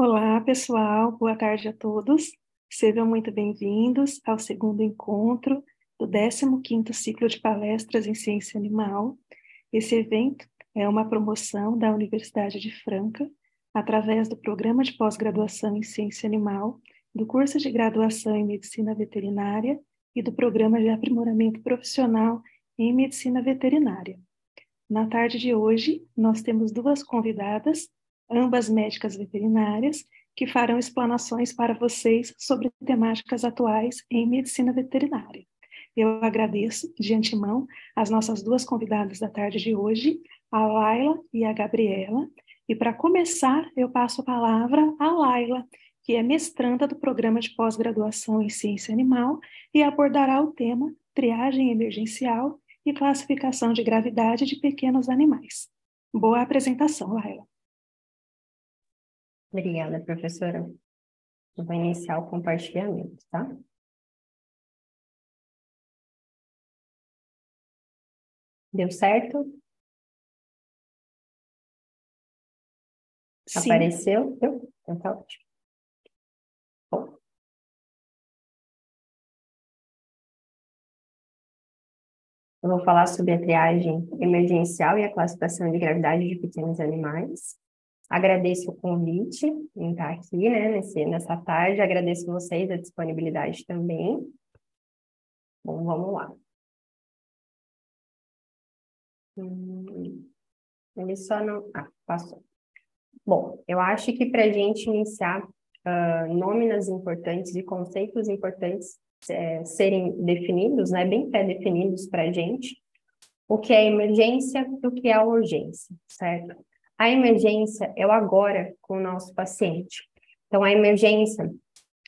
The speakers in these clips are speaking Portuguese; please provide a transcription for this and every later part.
Olá, pessoal, boa tarde a todos. Sejam muito bem-vindos ao segundo encontro do 15º ciclo de palestras em ciência animal. Esse evento é uma promoção da Universidade de Franca, através do programa de pós-graduação em ciência animal, do curso de graduação em medicina veterinária e do programa de aprimoramento profissional em medicina veterinária. Na tarde de hoje, nós temos duas convidadas ambas médicas veterinárias, que farão explanações para vocês sobre temáticas atuais em medicina veterinária. Eu agradeço de antemão as nossas duas convidadas da tarde de hoje, a Laila e a Gabriela. E para começar, eu passo a palavra à Laila, que é mestranda do programa de pós-graduação em ciência animal e abordará o tema triagem emergencial e classificação de gravidade de pequenos animais. Boa apresentação, Laila. Obrigada, professora. Eu vou iniciar o compartilhamento, tá? Deu certo? Sim. Apareceu? Deu? Então tá ótimo. Bom. Eu vou falar sobre a triagem emergencial e a classificação de gravidade de pequenos animais. Agradeço o convite em estar aqui, né, nesse, nessa tarde. Agradeço vocês a disponibilidade também. Bom, vamos lá. Hum, ele só não. Ah, passou. Bom, eu acho que para a gente iniciar, uh, nóminas importantes e conceitos importantes é, serem definidos, né, bem pré-definidos para a gente, o que é emergência e o que é urgência, certo? A emergência é o agora com o nosso paciente. Então, a emergência,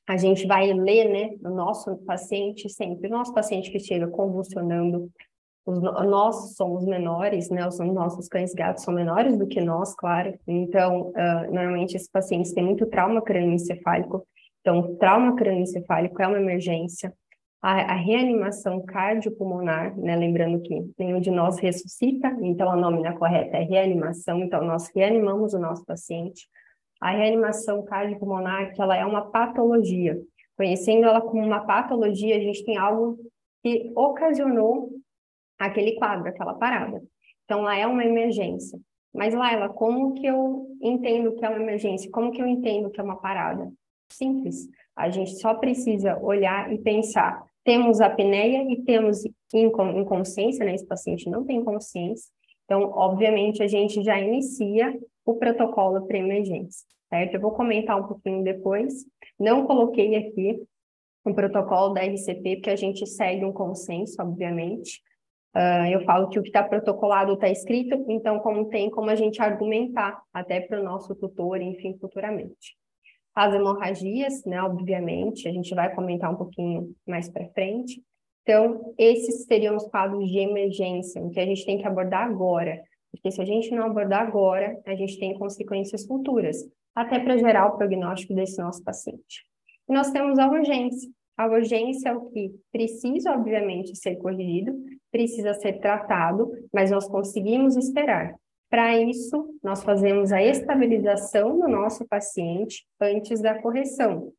a gente vai ler, né, o nosso paciente sempre, o nosso paciente que chega convulsionando, os, nós somos menores, né, os nossos cães gatos são menores do que nós, claro. Então, uh, normalmente esses pacientes têm muito trauma crânioencefálico. Então, trauma crânioencefálico é uma emergência a, a reanimação cardiopulmonar, né? lembrando que nenhum de nós ressuscita, então a nómina correta é reanimação, então nós reanimamos o nosso paciente. A reanimação cardiopulmonar, que ela é uma patologia. Conhecendo ela como uma patologia, a gente tem algo que ocasionou aquele quadro, aquela parada. Então, lá é uma emergência. Mas, Laila, como que eu entendo que é uma emergência? Como que eu entendo que é uma parada? Simples. A gente só precisa olhar e pensar temos apneia e temos inconsciência, né? Esse paciente não tem consciência. Então, obviamente, a gente já inicia o protocolo para emergência, certo? Eu vou comentar um pouquinho depois. Não coloquei aqui o protocolo da RCP, porque a gente segue um consenso, obviamente. Uh, eu falo que o que está protocolado está escrito, então como tem como a gente argumentar até para o nosso tutor, enfim, futuramente as hemorragias, né, obviamente, a gente vai comentar um pouquinho mais para frente. Então, esses seriam os quadros de emergência, que a gente tem que abordar agora, porque se a gente não abordar agora, a gente tem consequências futuras, até para gerar o prognóstico desse nosso paciente. E nós temos a urgência. A urgência é o que precisa, obviamente, ser corrigido, precisa ser tratado, mas nós conseguimos esperar. Para isso, nós fazemos a estabilização do nosso paciente antes da correção.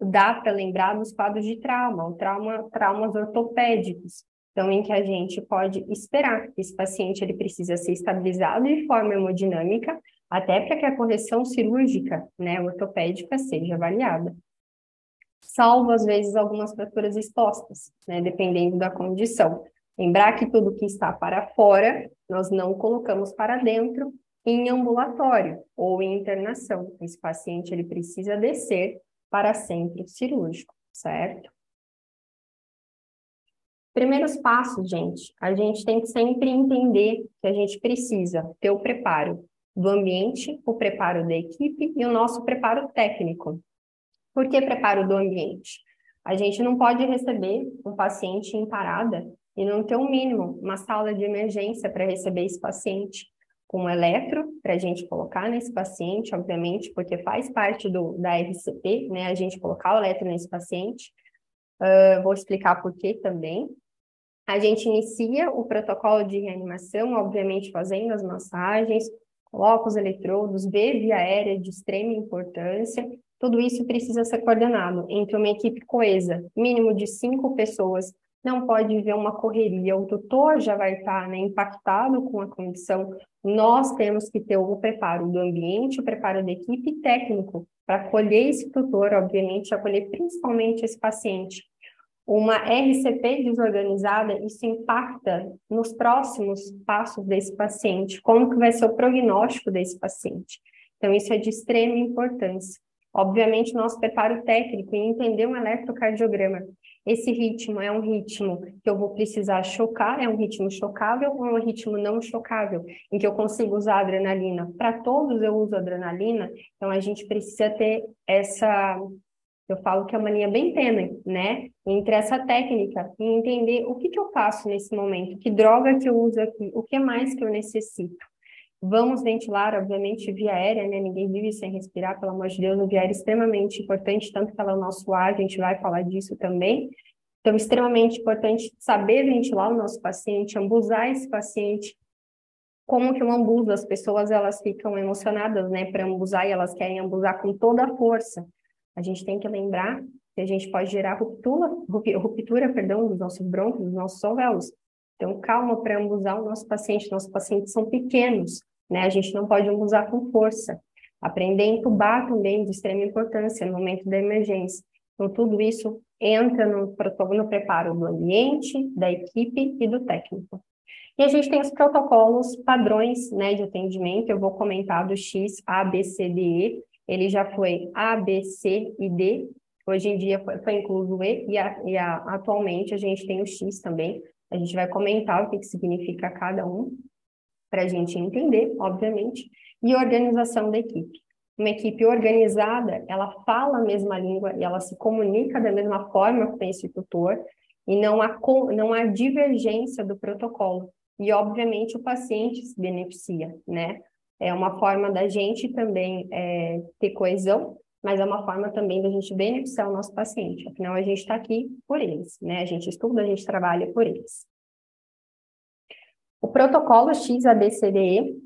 Dá para lembrar dos quadros de trauma, trauma, traumas ortopédicos, então em que a gente pode esperar que esse paciente ele precisa ser estabilizado de forma hemodinâmica, até para que a correção cirúrgica, né, ortopédica, seja avaliada. Salvo, às vezes, algumas fraturas expostas, né, dependendo da condição. Lembrar que tudo que está para fora, nós não colocamos para dentro em ambulatório ou em internação. Esse paciente ele precisa descer para centro cirúrgico, certo? Primeiros passos, gente. A gente tem que sempre entender que a gente precisa ter o preparo do ambiente, o preparo da equipe e o nosso preparo técnico. Por que preparo do ambiente? A gente não pode receber um paciente em parada e não ter um mínimo, uma sala de emergência para receber esse paciente, com um eletro para a gente colocar nesse paciente, obviamente, porque faz parte do, da RCP, né, a gente colocar o eletro nesse paciente. Uh, vou explicar por que também. A gente inicia o protocolo de reanimação, obviamente fazendo as massagens, coloca os eletrodos, vê via aérea de extrema importância. Tudo isso precisa ser coordenado entre uma equipe coesa, mínimo de cinco pessoas. Não pode ver uma correria, o tutor já vai estar né, impactado com a condição. Nós temos que ter o preparo do ambiente, o preparo da equipe técnico para acolher esse tutor, obviamente, acolher principalmente esse paciente uma RCP desorganizada, isso impacta nos próximos passos desse paciente, como que vai ser o prognóstico desse paciente. Então, isso é de extrema importância. Obviamente, nosso preparo técnico em entender um eletrocardiograma. Esse ritmo é um ritmo que eu vou precisar chocar, é um ritmo chocável ou é um ritmo não chocável, em que eu consigo usar adrenalina. Para todos eu uso adrenalina, então a gente precisa ter essa eu falo que é uma linha bem tênue, né? Entre essa técnica e entender o que, que eu faço nesse momento, que droga que eu uso aqui, o que mais que eu necessito. Vamos ventilar, obviamente, via aérea, né? Ninguém vive sem respirar, pelo amor de Deus, o via aérea é extremamente importante, tanto que ela é o nosso ar, a gente vai falar disso também. Então, extremamente importante saber ventilar o nosso paciente, ambusar esse paciente. Como que eu ambuso? As pessoas, elas ficam emocionadas, né, para ambusar e elas querem ambusar com toda a força. A gente tem que lembrar que a gente pode gerar ruptura, ruptura, perdão, dos nossos brônquios, dos nossos alvéolos. Então, calma para ambusar o nosso paciente. Nossos pacientes são pequenos, né? A gente não pode ambusar com força. Aprender a entubar também de extrema importância no momento da emergência. Então, tudo isso entra no, no preparo do ambiente, da equipe e do técnico. E a gente tem os protocolos padrões né, de atendimento, eu vou comentar do X, A, B, C, D, E, ele já foi A, B, C e D. Hoje em dia foi, foi incluso o E e, a, e a, atualmente a gente tem o X também. A gente vai comentar o que, que significa cada um, para a gente entender, obviamente, e organização da equipe. Uma equipe organizada, ela fala a mesma língua e ela se comunica da mesma forma com esse tutor, e não há, não há divergência do protocolo. E, obviamente, o paciente se beneficia, né? É uma forma da gente também é, ter coesão, mas é uma forma também da gente beneficiar o nosso paciente. Afinal, a gente está aqui por eles, né? A gente estuda, a gente trabalha por eles. O protocolo XABCDE,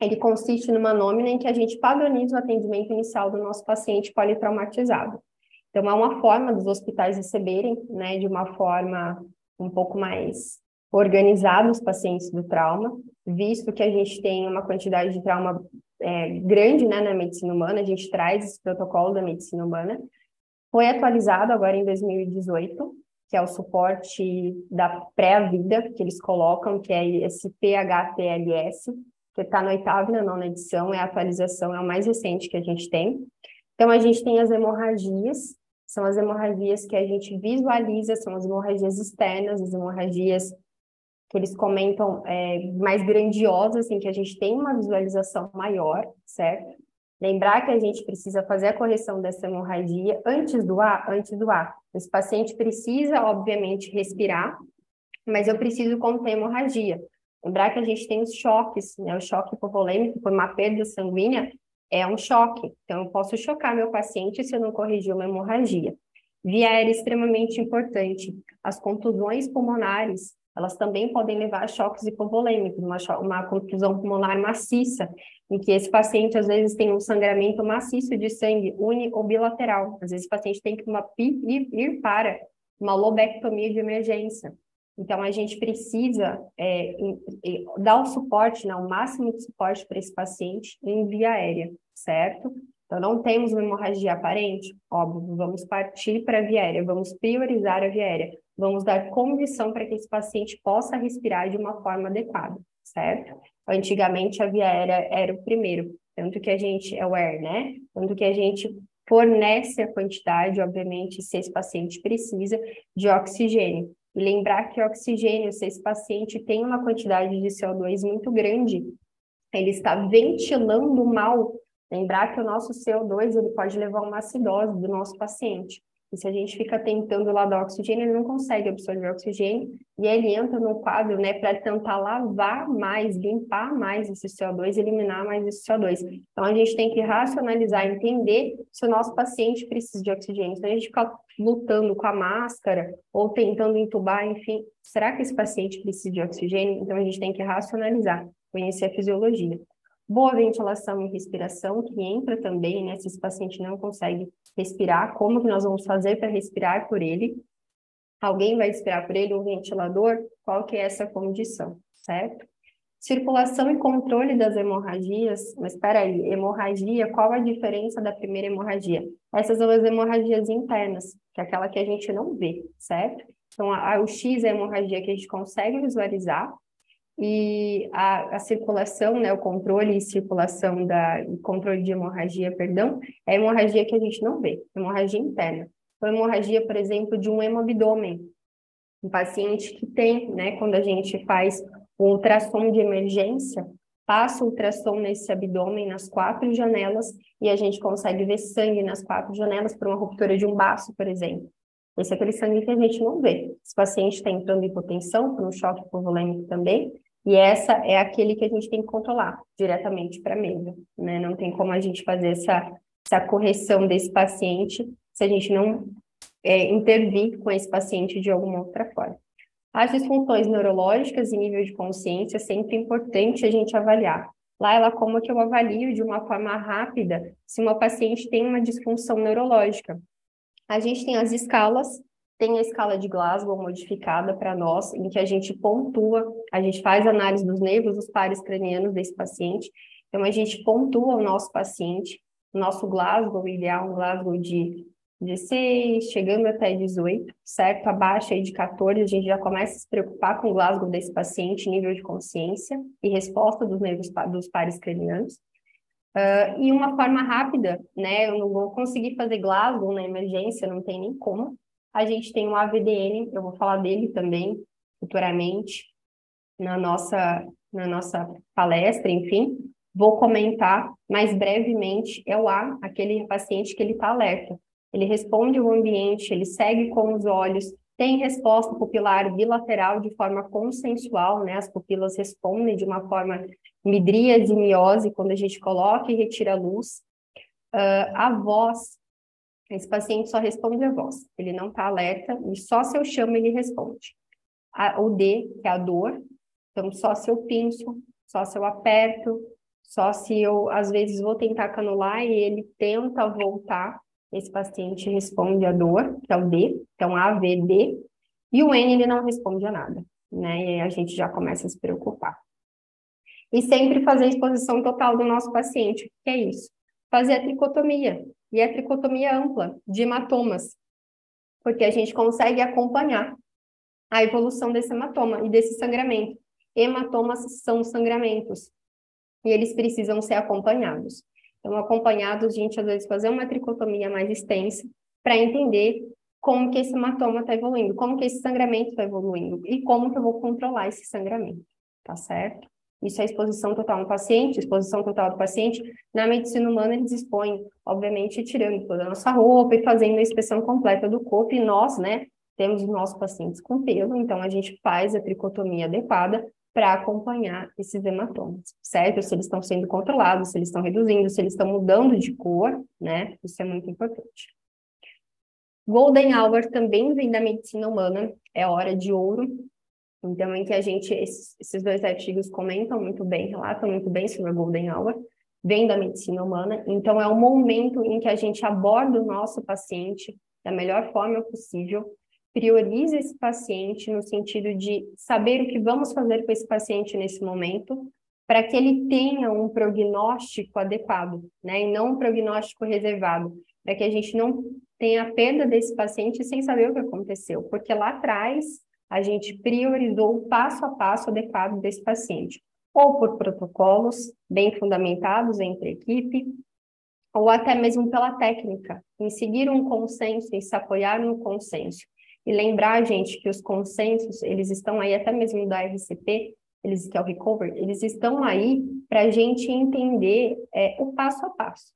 ele consiste numa nómina em que a gente padroniza o atendimento inicial do nosso paciente politraumatizado. Então, é uma forma dos hospitais receberem, né, de uma forma um pouco mais organizada os pacientes do trauma, visto que a gente tem uma quantidade de trauma é, grande né, na medicina humana, a gente traz esse protocolo da medicina humana. Foi atualizado agora em 2018, que é o suporte da pré-vida, que eles colocam, que é esse PHTLS, que está na oitava e na nona edição, é a atualização, é o mais recente que a gente tem. Então, a gente tem as hemorragias, são as hemorragias que a gente visualiza, são as hemorragias externas, as hemorragias que eles comentam é, mais grandiosas, assim, que a gente tem uma visualização maior, certo? Lembrar que a gente precisa fazer a correção dessa hemorragia antes do ar, antes do ar. Esse paciente precisa, obviamente, respirar, mas eu preciso conter hemorragia. Lembrar que a gente tem os choques, né? O choque hipovolêmico por uma perda sanguínea é um choque. Então, eu posso chocar meu paciente se eu não corrigir uma hemorragia. Via aérea extremamente importante. As contusões pulmonares, elas também podem levar a choques hipovolêmicos, uma, uma contusão pulmonar maciça, em que esse paciente às vezes tem um sangramento maciço de sangue uni ou bilateral. Às vezes o paciente tem que uma, ir, ir para uma lobectomia de emergência. Então, a gente precisa é, dar o suporte, né, o máximo de suporte para esse paciente em via aérea, certo? Então, não temos uma hemorragia aparente? Óbvio, vamos partir para a via aérea, vamos priorizar a via aérea vamos dar condição para que esse paciente possa respirar de uma forma adequada, certo? Antigamente a via aérea era o primeiro, tanto que a gente é o air, né? Tanto que a gente fornece a quantidade, obviamente, se esse paciente precisa de oxigênio. E lembrar que oxigênio, se esse paciente tem uma quantidade de CO2 muito grande, ele está ventilando mal. Lembrar que o nosso CO2 ele pode levar uma acidose do nosso paciente. E se a gente fica tentando lá dar oxigênio, ele não consegue absorver oxigênio, e aí ele entra no quadro, né, para tentar lavar mais, limpar mais esse CO2, eliminar mais esse CO2. Então a gente tem que racionalizar, entender se o nosso paciente precisa de oxigênio. Se a gente fica lutando com a máscara ou tentando entubar, enfim, será que esse paciente precisa de oxigênio? Então a gente tem que racionalizar, conhecer a fisiologia. Boa ventilação e respiração, que entra também, né? Se esse paciente não consegue respirar, como que nós vamos fazer para respirar por ele? Alguém vai respirar por ele, um ventilador? Qual que é essa condição, certo? Circulação e controle das hemorragias, mas espera aí, hemorragia, qual a diferença da primeira hemorragia? Essas são as hemorragias internas, que é aquela que a gente não vê, certo? Então, a, a, o X é a hemorragia que a gente consegue visualizar, e a, a, circulação, né, o controle e circulação da controle de hemorragia, perdão, é hemorragia que a gente não vê, hemorragia interna. Então, hemorragia, por exemplo, de um hemobdômen, um paciente que tem, né, quando a gente faz o ultrassom de emergência, passa o ultrassom nesse abdômen, nas quatro janelas, e a gente consegue ver sangue nas quatro janelas por uma ruptura de um baço, por exemplo. Esse é aquele sangue que a gente não vê. Esse paciente está entrando em hipotensão, por um choque hipovolêmico também, e essa é aquele que a gente tem que controlar diretamente para a mesa, né? Não tem como a gente fazer essa, essa correção desse paciente se a gente não é, intervir com esse paciente de alguma outra forma. As disfunções neurológicas e nível de consciência é sempre importante a gente avaliar. Lá ela como que eu avalio de uma forma rápida se uma paciente tem uma disfunção neurológica. A gente tem as escalas, tem a escala de Glasgow modificada para nós, em que a gente pontua, a gente faz análise dos nervos, dos pares cranianos desse paciente. Então, a gente pontua o nosso paciente, o nosso Glasgow ideal, um Glasgow de 16, chegando até 18, certo? Abaixo aí de 14, a gente já começa a se preocupar com o Glasgow desse paciente, nível de consciência e resposta dos nervos dos pares cranianos. Uh, e uma forma rápida, né? Eu não vou conseguir fazer Glasgow na emergência, não tem nem como. A gente tem um AVDN, eu vou falar dele também futuramente na nossa, na nossa palestra, enfim. Vou comentar mais brevemente. É o A, aquele paciente que ele está alerta. Ele responde ao ambiente, ele segue com os olhos, tem resposta pupilar bilateral de forma consensual, né? As pupilas respondem de uma forma midríase e miose quando a gente coloca e retira a luz. Uh, a voz, esse paciente só responde a voz, ele não está alerta e só se eu chamo ele responde. A, o D, que é a dor, então só se eu pinço, só se eu aperto, só se eu às vezes vou tentar canular e ele tenta voltar, esse paciente responde a dor, que é o D, então AVD, e o N ele não responde a nada, né? E aí a gente já começa a se preocupar. E sempre fazer a exposição total do nosso paciente. O que é isso? Fazer a tricotomia. E a tricotomia ampla, de hematomas. Porque a gente consegue acompanhar a evolução desse hematoma e desse sangramento. Hematomas são sangramentos. E eles precisam ser acompanhados. Então, acompanhados, a gente às vezes fazer uma tricotomia mais extensa para entender como que esse hematoma está evoluindo, como que esse sangramento está evoluindo e como que eu vou controlar esse sangramento, tá certo? Isso é exposição total no paciente, exposição total do paciente. Na medicina humana, eles expõem, obviamente, tirando toda a nossa roupa e fazendo a inspeção completa do corpo. E nós, né, temos os nossos pacientes com pelo, então a gente faz a tricotomia adequada para acompanhar esses hematomas, certo? Se eles estão sendo controlados, se eles estão reduzindo, se eles estão mudando de cor, né? Isso é muito importante. Golden Hour também vem da medicina humana, é hora de ouro, então, em que a gente, esses, dois artigos comentam muito bem, relatam muito bem sobre a Golden Hour, vem da medicina humana. Então, é o momento em que a gente aborda o nosso paciente da melhor forma possível, prioriza esse paciente no sentido de saber o que vamos fazer com esse paciente nesse momento, para que ele tenha um prognóstico adequado, né? E não um prognóstico reservado, para que a gente não tenha a perda desse paciente sem saber o que aconteceu, porque lá atrás a gente priorizou o passo a passo adequado desse paciente, ou por protocolos bem fundamentados entre equipe, ou até mesmo pela técnica, em seguir um consenso, em se apoiar no consenso. E lembrar, gente, que os consensos, eles estão aí, até mesmo da RCP, eles, que é o Recover, eles estão aí para a gente entender é, o passo a passo.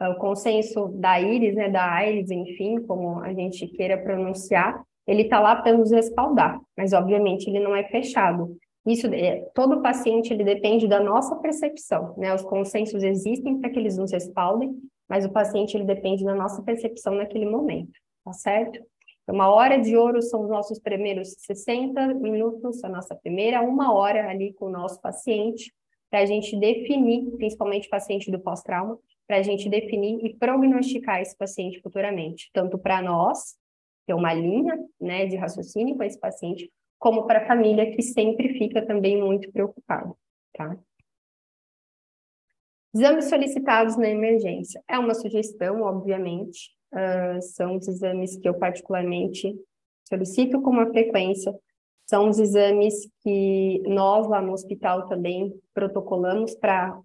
O consenso da IRIS, né, da IRIS, enfim, como a gente queira pronunciar, ele está lá para nos respaldar, mas obviamente ele não é fechado. Isso, é, todo paciente ele depende da nossa percepção, né? Os consensos existem para que eles nos respaldem, mas o paciente ele depende da nossa percepção naquele momento, tá certo? Então, uma hora de ouro são os nossos primeiros 60 minutos, a nossa primeira uma hora ali com o nosso paciente, para a gente definir, principalmente paciente do pós-trauma, para a gente definir e prognosticar esse paciente futuramente, tanto para nós, ter uma linha né, de raciocínio com esse paciente, como para a família, que sempre fica também muito preocupada, tá? Exames solicitados na emergência. É uma sugestão, obviamente, uh, são os exames que eu particularmente solicito com uma frequência, são os exames que nós lá no hospital também protocolamos para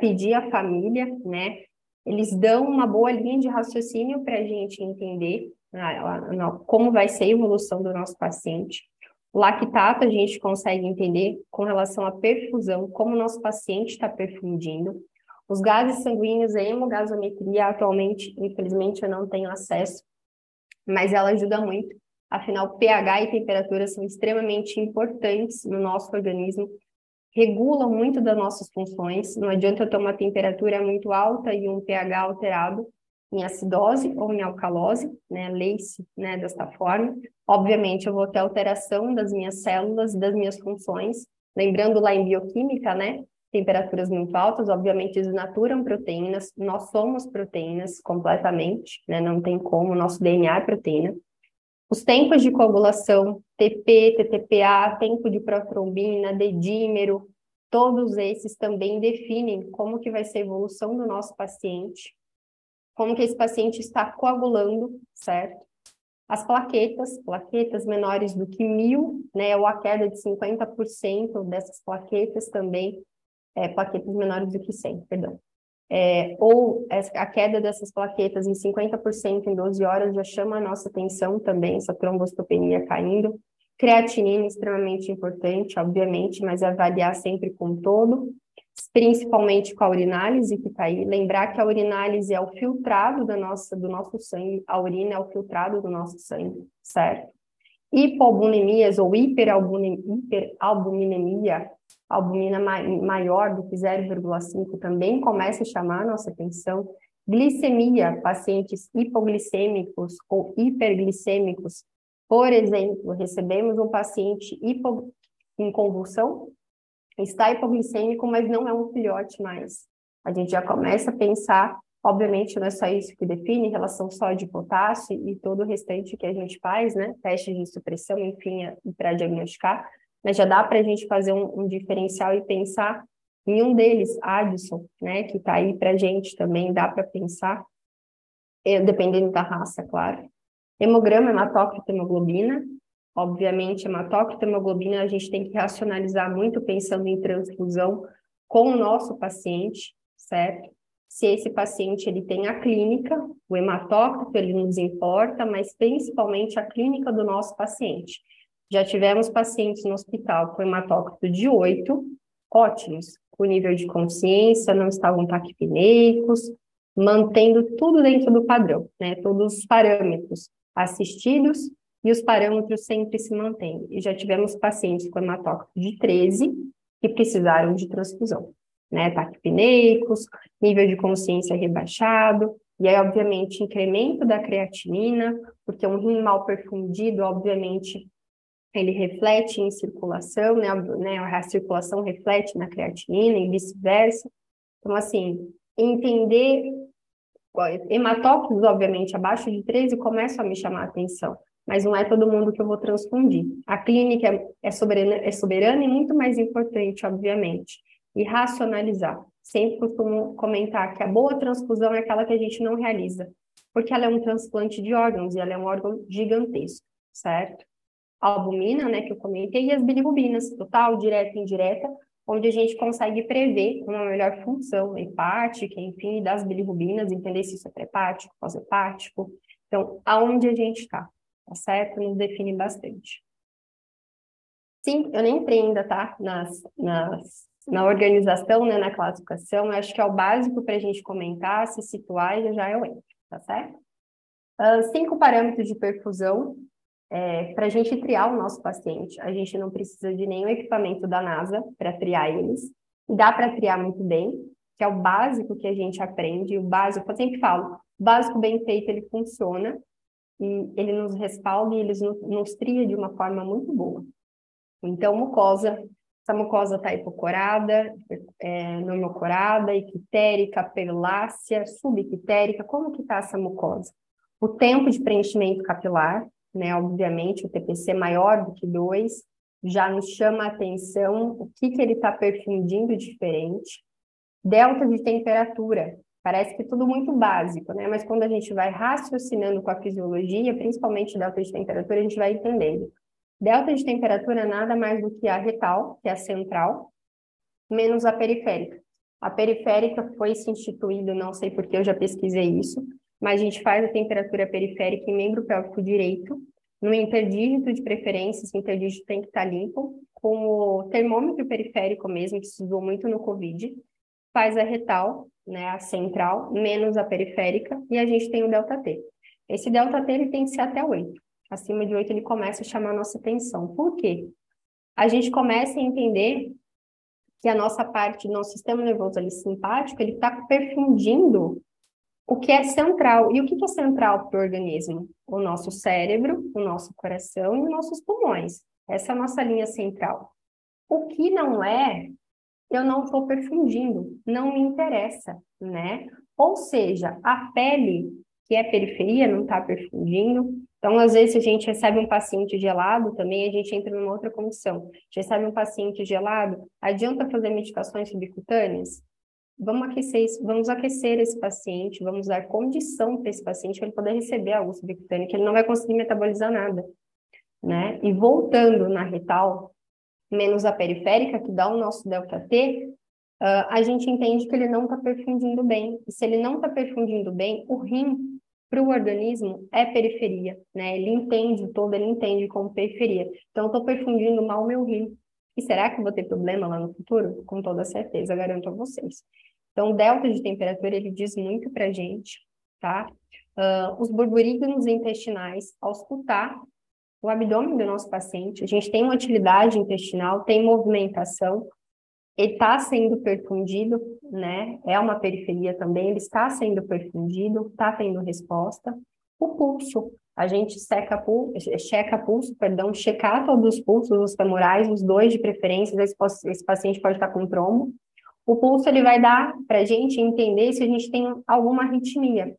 pedir à família, né? Eles dão uma boa linha de raciocínio para a gente entender como vai ser a evolução do nosso paciente. Lactato a gente consegue entender com relação à perfusão, como o nosso paciente está perfundindo. Os gases sanguíneos, a hemogasometria, atualmente, infelizmente, eu não tenho acesso, mas ela ajuda muito. Afinal, pH e temperatura são extremamente importantes no nosso organismo, regulam muito das nossas funções. Não adianta eu ter uma temperatura muito alta e um pH alterado, em acidose ou em alcalose, né, LACE, né, desta forma. Obviamente, eu vou ter alteração das minhas células e das minhas funções. Lembrando lá em bioquímica, né, temperaturas muito altas, obviamente, desnaturam proteínas. Nós somos proteínas completamente, né, não tem como, nosso DNA é proteína. Os tempos de coagulação, TP, TTPA, tempo de protrombina, dedímero, todos esses também definem como que vai ser a evolução do nosso paciente como que esse paciente está coagulando, certo? As plaquetas, plaquetas menores do que mil, né, ou a queda de 50% dessas plaquetas também, é, plaquetas menores do que 100, perdão. É, ou a queda dessas plaquetas em 50% em 12 horas já chama a nossa atenção também, essa trombocitopenia caindo. Creatinina extremamente importante, obviamente, mas avaliar sempre com todo principalmente com a urinálise que está aí. Lembrar que a urinálise é o filtrado da nossa, do nosso sangue, a urina é o filtrado do nosso sangue, certo? Hipoalbunemias ou hiperalbuminemia, albumina maior do que 0,5 também começa a chamar a nossa atenção. Glicemia, pacientes hipoglicêmicos ou hiperglicêmicos. Por exemplo, recebemos um paciente hipo, em convulsão, está hipoglicêmico, mas não é um filhote mais. A gente já começa a pensar, obviamente não é só isso que define, relação só de potássio e todo o restante que a gente faz, né? Testes de supressão, enfim, é, para diagnosticar, mas já dá para a gente fazer um, um, diferencial e pensar em um deles, Addison, né? Que está aí para a gente também, dá para pensar, eh, dependendo da raça, claro. Hemograma, hematócrito, hemoglobina, Obviamente, hematócrito hemoglobina a gente tem que racionalizar muito pensando em transfusão com o nosso paciente, certo? Se esse paciente ele tem a clínica, o hematócrito ele nos importa, mas principalmente a clínica do nosso paciente. Já tivemos pacientes no hospital com hematócrito de 8, ótimos, com nível de consciência, não estavam taquipneicos, mantendo tudo dentro do padrão, né? Todos os parâmetros assistidos e os parâmetros sempre se mantêm. E já tivemos pacientes com hematócrito de 13 que precisaram de transfusão, né? Taquipneicos, nível de consciência rebaixado, e aí, obviamente, incremento da creatinina, porque um rim mal perfundido, obviamente, ele reflete em circulação, né? né? A circulação reflete na creatinina e vice-versa. Então, assim, entender hematócritos, obviamente, abaixo de 13 começam a me chamar a atenção mas não é todo mundo que eu vou transfundir. A clínica é, é soberana, é soberana e muito mais importante, obviamente. E racionalizar. Sempre costumo comentar que a boa transfusão é aquela que a gente não realiza, porque ela é um transplante de órgãos e ela é um órgão gigantesco, certo? A albumina, né, que eu comentei, e as bilirrubinas, total, direta e indireta, onde a gente consegue prever uma melhor função hepática, enfim, das bilirrubinas, entender se isso é pré-hepático, pós-hepático. Então, aonde a gente está? Tá certo? Nos define bastante. Sim, eu nem entrei ainda, tá? Nas, nas, na organização, né, na classificação, eu acho que é o básico para a gente comentar, se situar e já eu entro, tá certo? Uh, cinco parâmetros de perfusão é, para a gente triar o nosso paciente. A gente não precisa de nenhum equipamento da NASA para triar eles. E dá para triar muito bem, que é o básico que a gente aprende. O básico, eu sempre falo, o básico bem feito, ele funciona e ele nos respalda e ele nos, tria de uma forma muito boa. Então, mucosa, essa mucosa está hipocorada, é, normocorada, equitérica, perlácea, subquitérica, como que está essa mucosa? O tempo de preenchimento capilar, né, obviamente, o TPC maior do que 2, já nos chama a atenção o que, que ele está perfundindo diferente. Delta de temperatura, parece que tudo muito básico, né? Mas quando a gente vai raciocinando com a fisiologia, principalmente delta de temperatura, a gente vai entendendo. Delta de temperatura nada mais do que a retal, que é a central, menos a periférica. A periférica foi se instituído, não sei porque eu já pesquisei isso, mas a gente faz a temperatura periférica em membro pélvico direito, no interdígito de preferência, esse interdígito tem que estar limpo, com o termômetro periférico mesmo, que se usou muito no COVID, faz a retal, né, a central, menos a periférica, e a gente tem o delta T. Esse delta T ele tem que ser até 8 acima de 8 ele começa a chamar a nossa atenção. Por quê? A gente começa a entender que a nossa parte do nosso sistema nervoso ali simpático, ele está perfundindo o que é central. E o que é central para o organismo? O nosso cérebro, o nosso coração e os nossos pulmões. Essa é a nossa linha central. O que não é, eu não estou perfundindo, não me interessa, né? Ou seja, a pele, que é periferia, não está perfundindo, então, às vezes, a gente recebe um paciente gelado, também a gente entra numa outra condição. A gente recebe um paciente gelado, adianta fazer medicações subcutâneas? Vamos aquecer, vamos aquecer esse paciente, vamos dar condição para esse paciente para ele poder receber algo subcutâneo, que ele não vai conseguir metabolizar nada, né? E voltando na retal, menos a periférica, que dá o nosso delta T, uh, a gente entende que ele não está perfundindo bem. E se ele não está perfundindo bem, o rim para o organismo é periferia, né? Ele entende todo, ele entende como periferia. Então, estou perfundindo mal o meu rim. E será que vou ter problema lá no futuro? Com toda certeza, garanto a vocês. Então, o delta de temperatura, ele diz muito para gente, tá? Uh, os burburígenos intestinais, ao escutar o abdômen do nosso paciente, a gente tem uma utilidade intestinal, tem movimentação, ele está sendo perfundido, né? É uma periferia também, ele está sendo perfundido, está tendo resposta. O pulso, a gente seca pulso, checa pulso, perdão, checar todos os pulsos, os femorais, os dois de preferência, esse, paciente pode estar com trombo. O pulso ele vai dar para a gente entender se a gente tem alguma arritmia.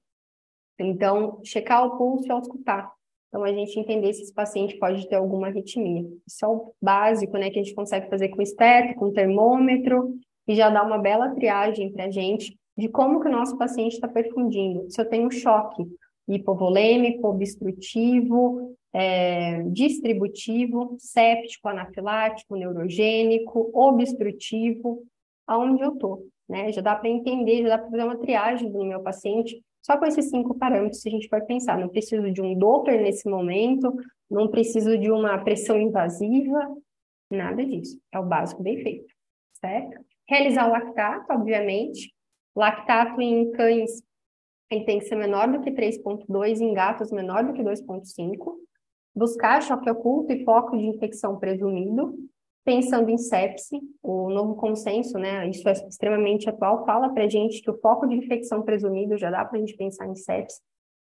Então, checar o pulso e auscultar. Então, a gente entender se esse paciente pode ter alguma arritmia. Isso é o básico, né, que a gente consegue fazer com esteto, com termômetro, e já dá uma bela triagem para a gente de como que o nosso paciente está perfundindo. Se eu tenho choque hipovolêmico, obstrutivo, é, distributivo, séptico, anafilático, neurogênico, obstrutivo, aonde eu estou, né? Já dá para entender, já dá para fazer uma triagem do meu paciente só com esses cinco parâmetros, a gente pode pensar, não preciso de um Doppler nesse momento, não preciso de uma pressão invasiva, nada disso. É o básico bem feito, certo? Realizar o lactato, obviamente. Lactato em cães ele tem que ser menor do que 3,2, em gatos menor do que 2,5. Buscar choque oculto e foco de infecção presumido pensando em sepse, o novo consenso, né, isso é extremamente atual, fala para a gente que o foco de infecção presumido já dá para a gente pensar em sepse,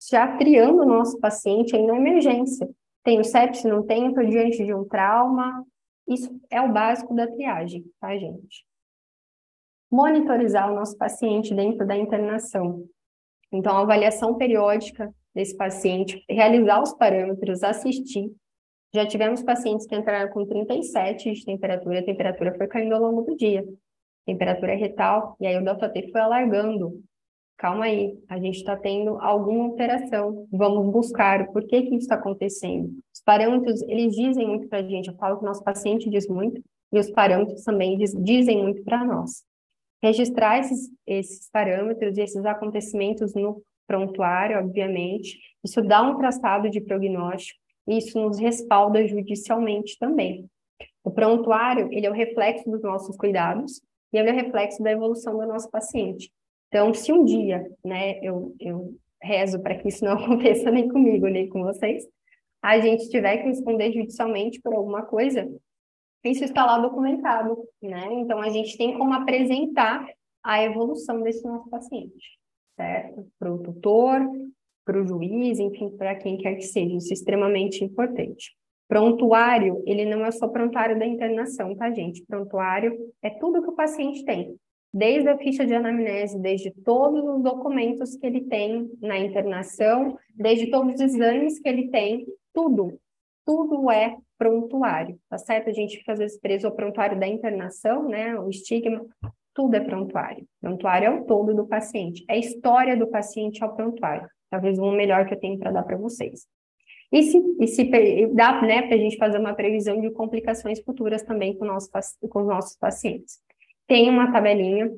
já triando o nosso paciente aí na emergência. Tenho sepse, não tenho, estou diante de um trauma. Isso é o básico da triagem, tá, gente? Monitorizar o nosso paciente dentro da internação. Então, avaliação periódica desse paciente, realizar os parâmetros, assistir, já tivemos pacientes que entraram com 37 de temperatura, a temperatura foi caindo ao longo do dia. Temperatura retal, e aí o delta T foi alargando. Calma aí, a gente está tendo alguma alteração. Vamos buscar por que, que isso está acontecendo. Os parâmetros, eles dizem muito para a gente. Eu falo que o nosso paciente diz muito, e os parâmetros também diz, dizem muito para nós. Registrar esses, esses parâmetros e esses acontecimentos no prontuário, obviamente, isso dá um traçado de prognóstico isso nos respalda judicialmente também. O prontuário, ele é o reflexo dos nossos cuidados e ele é o reflexo da evolução do nosso paciente. Então, se um dia, né, eu, eu rezo para que isso não aconteça nem comigo, nem com vocês, a gente tiver que responder judicialmente por alguma coisa, isso está lá documentado, né? Então, a gente tem como apresentar a evolução desse nosso paciente, certo? Para o tutor, para o juiz, enfim, para quem quer que seja. Isso é extremamente importante. Prontuário, ele não é só prontuário da internação, tá, gente? Prontuário é tudo que o paciente tem, desde a ficha de anamnese, desde todos os documentos que ele tem na internação, desde todos os exames que ele tem, tudo, tudo é prontuário, tá certo? A gente fica às vezes preso ao prontuário da internação, né? O estigma, tudo é prontuário. Prontuário é o todo do paciente, é a história do paciente ao prontuário. Talvez um melhor que eu tenho para dar para vocês. E se, e se dá né, para a gente fazer uma previsão de complicações futuras também com, nosso, com os nossos pacientes. Tem uma tabelinha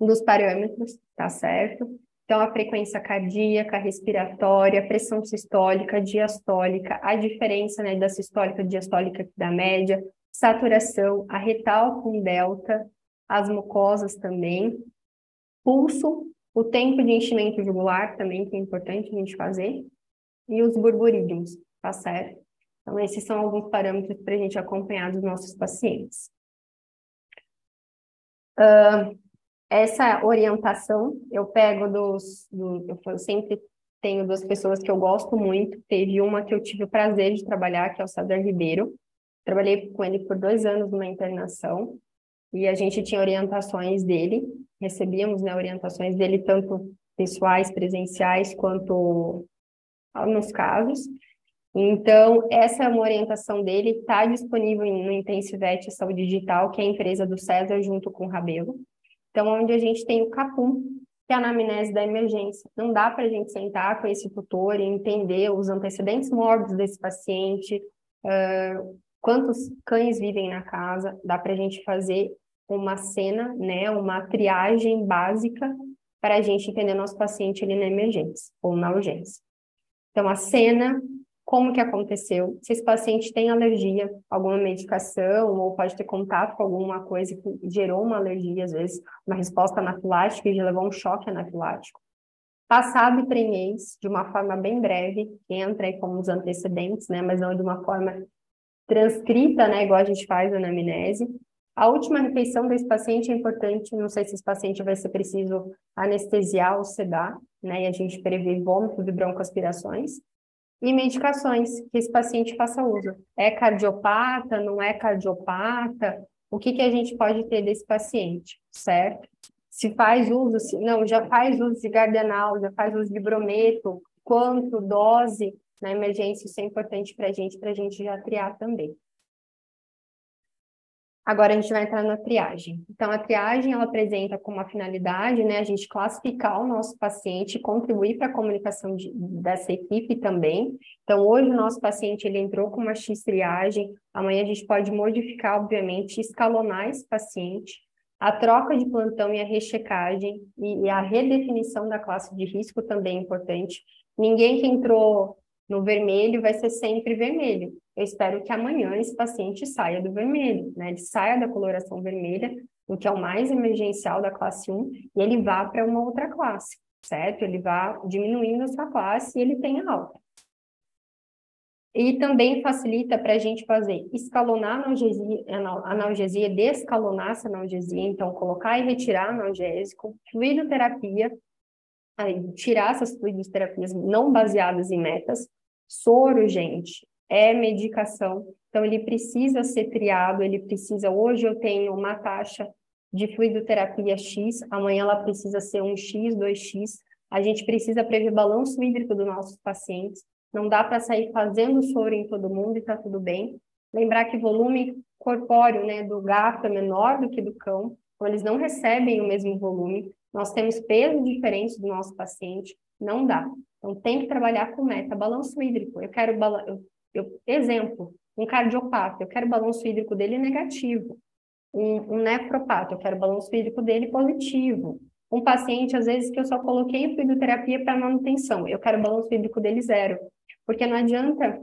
dos parâmetros, tá certo? Então, a frequência cardíaca, respiratória, pressão sistólica, diastólica, a diferença né, da sistólica, diastólica da média, saturação, a retal com delta, as mucosas também, pulso, o tempo de enchimento jugular também, que é importante a gente fazer, e os burburídeos, tá certo? Então, esses são alguns parâmetros para a gente acompanhar dos nossos pacientes. Uh, essa orientação eu pego dos, do, eu sempre tenho duas pessoas que eu gosto muito. Teve uma que eu tive o prazer de trabalhar, que é o César Ribeiro. Trabalhei com ele por dois anos numa internação e a gente tinha orientações dele, recebíamos né, orientações dele tanto pessoais, presenciais, quanto nos casos. Então, essa é uma orientação dele, está disponível no Intensivet Saúde Digital, que é a empresa do César, junto com o Rabelo. Então, onde a gente tem o CAPUM, que é a anamnese da emergência. Não dá para a gente sentar com esse tutor e entender os antecedentes mórbidos desse paciente, uh, quantos cães vivem na casa, dá para a gente fazer uma cena, né, uma triagem básica para a gente entender nosso paciente ali na emergência ou na urgência. Então, a cena, como que aconteceu, se esse paciente tem alergia alguma medicação ou pode ter contato com alguma coisa que gerou uma alergia, às vezes uma resposta anafilática e já levou um choque anafilático. Passado prenhez, de uma forma bem breve, entra aí como os antecedentes, né, mas não de uma forma transcrita, né, igual a gente faz na anamnese. A última refeição desse paciente é importante, não sei se esse paciente vai ser preciso anestesiar ou sedar, né, e a gente prevê vômitos e broncoaspirações. E medicações que esse paciente faça uso. É cardiopata, não é cardiopata? O que, que a gente pode ter desse paciente, certo? Se faz uso, se não, já faz uso de gardenal, já faz uso de brometo, quanto, dose, na emergência, isso é importante para a gente, para a gente já triar também. Agora a gente vai entrar na triagem. Então, a triagem ela apresenta como uma finalidade, né, a gente classificar o nosso paciente, contribuir para a comunicação de, dessa equipe também. Então, hoje o nosso paciente ele entrou com uma X triagem, amanhã a gente pode modificar, obviamente, escalonar esse paciente. A troca de plantão e a rechecagem e, e a redefinição da classe de risco também é importante. Ninguém que entrou no vermelho vai ser sempre vermelho. Eu espero que amanhã esse paciente saia do vermelho, né? Ele saia da coloração vermelha, o que é o mais emergencial da classe 1, e ele vá para uma outra classe, certo? Ele vá diminuindo a sua classe e ele tenha alta. E também facilita para a gente fazer escalonar analgesia, analgesia, descalonar essa analgesia, então colocar e retirar analgésico, fluidoterapia, aí, tirar essas fluidoterapias não baseadas em metas, Soro, gente, é medicação, então ele precisa ser triado, ele precisa. Hoje eu tenho uma taxa de fluidoterapia X, amanhã ela precisa ser um X, 2X. A gente precisa prever balanço hídrico dos nossos pacientes. Não dá para sair fazendo soro em todo mundo e está tudo bem. Lembrar que volume corpóreo né, do gato é menor do que do cão, então eles não recebem o mesmo volume. Nós temos peso diferente do nosso paciente, não dá. Então, tem que trabalhar com meta. Balanço hídrico. Eu quero. Eu, eu, exemplo, um cardiopata. Eu quero o balanço hídrico dele negativo. Um, um nefropata. Eu quero o balanço hídrico dele positivo. Um paciente, às vezes, que eu só coloquei fluidoterapia para manutenção. Eu quero o balanço hídrico dele zero. Porque não adianta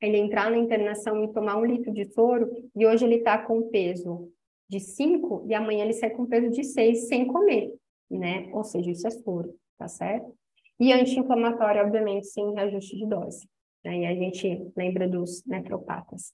ele entrar na internação e tomar um litro de soro e hoje ele está com peso de 5 e amanhã ele sai com peso de 6 sem comer, né? Ou seja, isso é soro, tá certo? E anti-inflamatório, obviamente, sem reajuste de dose. E a gente lembra dos nefropatas.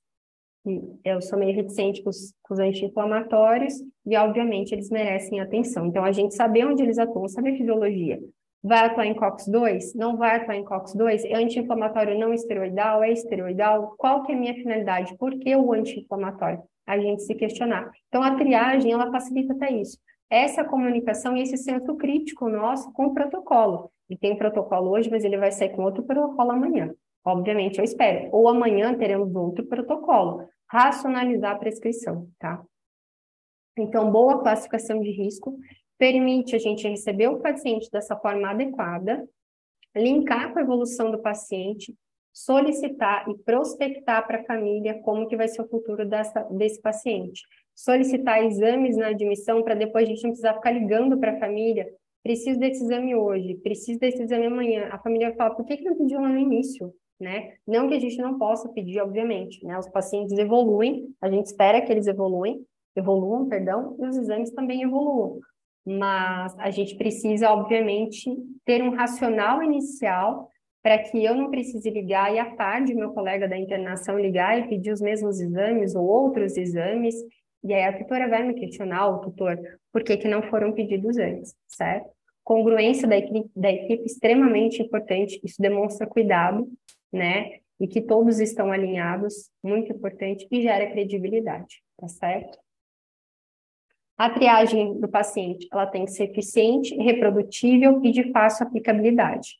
E eu sou meio reticente com os, com os anti-inflamatórios e, obviamente, eles merecem atenção. Então, a gente saber onde eles atuam, saber a fisiologia Vai atuar em COX-2? Não vai atuar em COX-2? É anti-inflamatório não esteroidal? É esteroidal? Qual que é a minha finalidade? Por que o anti-inflamatório? A gente se questionar. Então, a triagem, ela facilita até isso. Essa comunicação e esse senso crítico nosso com o protocolo. E tem protocolo hoje, mas ele vai sair com outro protocolo amanhã. Obviamente, eu espero. Ou amanhã teremos outro protocolo. Racionalizar a prescrição, tá? Então, boa classificação de risco permite a gente receber o paciente dessa forma adequada, linkar com a evolução do paciente, solicitar e prospectar para a família como que vai ser o futuro dessa, desse paciente. Solicitar exames na admissão para depois a gente não precisar ficar ligando para a família, preciso desse exame hoje, preciso desse exame amanhã. A família vai falar, por que, que não pediu lá no início? Né? Não que a gente não possa pedir, obviamente, né? Os pacientes evoluem, a gente espera que eles evoluem, evoluam, perdão, e os exames também evoluam mas a gente precisa, obviamente, ter um racional inicial para que eu não precise ligar e à tarde meu colega da internação ligar e pedir os mesmos exames ou outros exames, e aí a tutora vai me questionar, o tutor, por que, que não foram pedidos antes, certo? Congruência da equipe, da equipe extremamente importante, isso demonstra cuidado, né? E que todos estão alinhados, muito importante, e gera credibilidade, tá certo? A triagem do paciente ela tem que ser eficiente, reprodutível e de fácil aplicabilidade.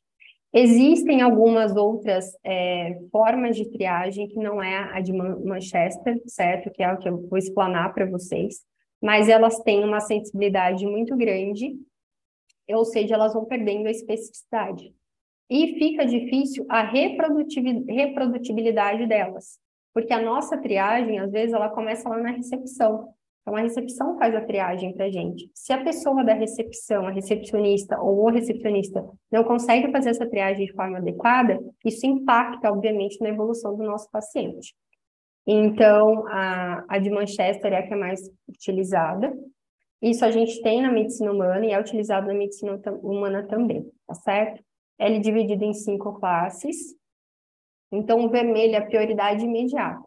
Existem algumas outras é, formas de triagem que não é a de Manchester, certo? Que é o que eu vou explanar para vocês, mas elas têm uma sensibilidade muito grande, ou seja, elas vão perdendo a especificidade. E fica difícil a reprodutibilidade delas, porque a nossa triagem, às vezes, ela começa lá na recepção. Então, a recepção faz a triagem para a gente. Se a pessoa da recepção, a recepcionista ou o recepcionista, não consegue fazer essa triagem de forma adequada, isso impacta, obviamente, na evolução do nosso paciente. Então, a, a de Manchester é a que é mais utilizada. Isso a gente tem na medicina humana e é utilizado na medicina humana também, tá certo? Ela é dividida em cinco classes. Então, o vermelho é a prioridade imediata.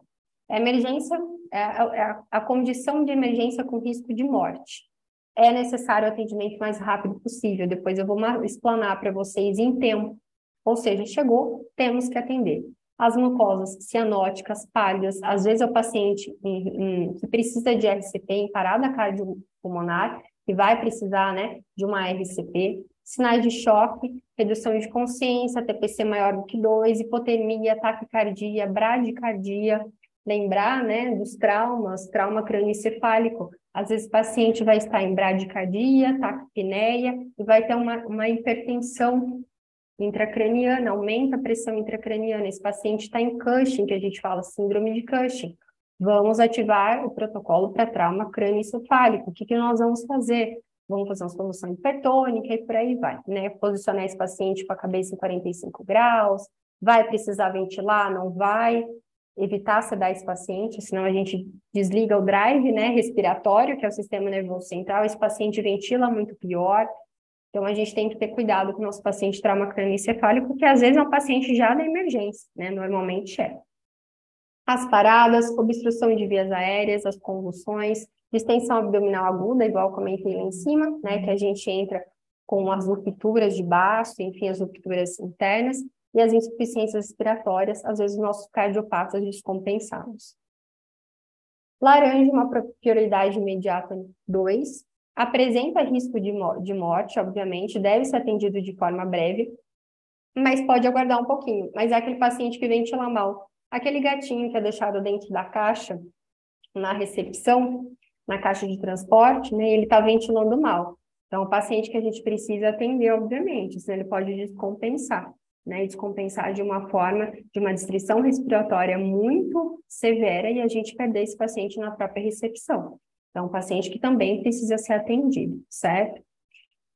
A emergência é, é a, a condição de emergência com risco de morte. É necessário o atendimento mais rápido possível. Depois eu vou explanar para vocês em tempo. Ou seja, chegou, temos que atender. As mucosas cianóticas, pálidas, às vezes é o paciente em, em, que precisa de RCP, em parada cardiopulmonar, que vai precisar né, de uma RCP, sinais de choque, redução de consciência, TPC maior do que 2, hipotermia, taquicardia, bradicardia, lembrar, né, dos traumas, trauma crânioencefálico. Às vezes o paciente vai estar em bradicardia, taquipneia e vai ter uma, uma hipertensão intracraniana, aumenta a pressão intracraniana. Esse paciente está em Cushing, que a gente fala síndrome de Cushing. Vamos ativar o protocolo para trauma crânioencefálico. O que, que nós vamos fazer? Vamos fazer uma solução hipertônica e por aí vai, né? Posicionar esse paciente com a cabeça em 45 graus, vai precisar ventilar, não vai, evitar sedar esse paciente, senão a gente desliga o drive né, respiratório, que é o sistema nervoso central, esse paciente ventila muito pior. Então, a gente tem que ter cuidado com o nosso paciente trauma crânioencefálico, porque às vezes é um paciente já da emergência, né? Normalmente é. As paradas, obstrução de vias aéreas, as convulsões, distensão abdominal aguda, igual comentei lá em cima, né? Que a gente entra com as rupturas de baço, enfim, as rupturas internas, e as insuficiências respiratórias, às vezes nossos cardiopatas descompensados. Laranja, uma prioridade imediata 2, apresenta risco de, de morte, obviamente, deve ser atendido de forma breve, mas pode aguardar um pouquinho. Mas é aquele paciente que ventila mal, aquele gatinho que é deixado dentro da caixa, na recepção, na caixa de transporte, né, ele está ventilando mal. Então, o paciente que a gente precisa atender, obviamente, senão ele pode descompensar né, descompensar de uma forma de uma restrição respiratória muito severa e a gente perder esse paciente na própria recepção. Então, um paciente que também precisa ser atendido, certo?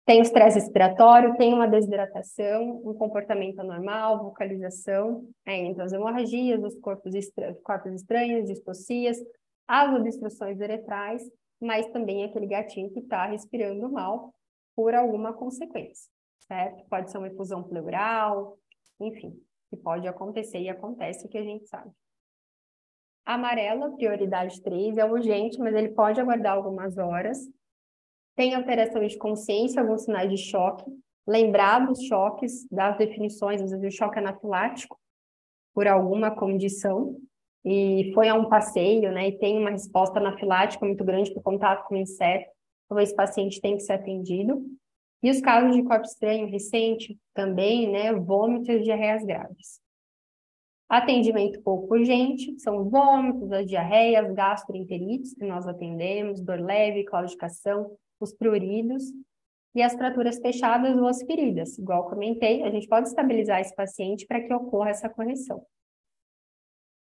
Tem o estresse respiratório, tem uma desidratação, um comportamento anormal, vocalização, é, entre as hemorragias, os corpos, estra corpos estranhos, distossias, as obstruções uretrais, mas também aquele gatinho que está respirando mal por alguma consequência certo? Pode ser uma efusão pleural, enfim, que pode acontecer e acontece que a gente sabe. Amarela, prioridade 3, é urgente, mas ele pode aguardar algumas horas. Tem alteração de consciência, alguns sinais de choque. lembrar dos choques, das definições, às vezes o choque anafilático, por alguma condição, e foi a um passeio, né, e tem uma resposta anafilática muito grande por contato com o inseto, então esse paciente tem que ser atendido. E os casos de corpo estranho recente também, né, vômitos e diarreias graves. Atendimento pouco urgente, são os vômitos, as diarreias, gastroenterites que nós atendemos, dor leve, claudicação, os pruridos e as fraturas fechadas ou as feridas. Igual comentei, a gente pode estabilizar esse paciente para que ocorra essa correção.